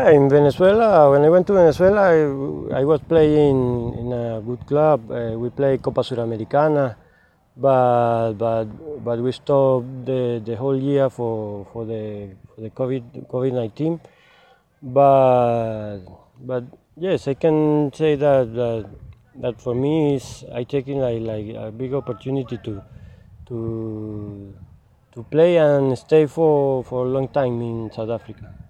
Yeah, in Venezuela, when I went to Venezuela, I, I was playing in a good club. Uh, we played Copa Suramericana, but but but we stopped the, the whole year for, for the for the COVID COVID nineteen. But but yes, I can say that that, that for me is I taking like like a big opportunity to to to play and stay for, for a long time in South Africa.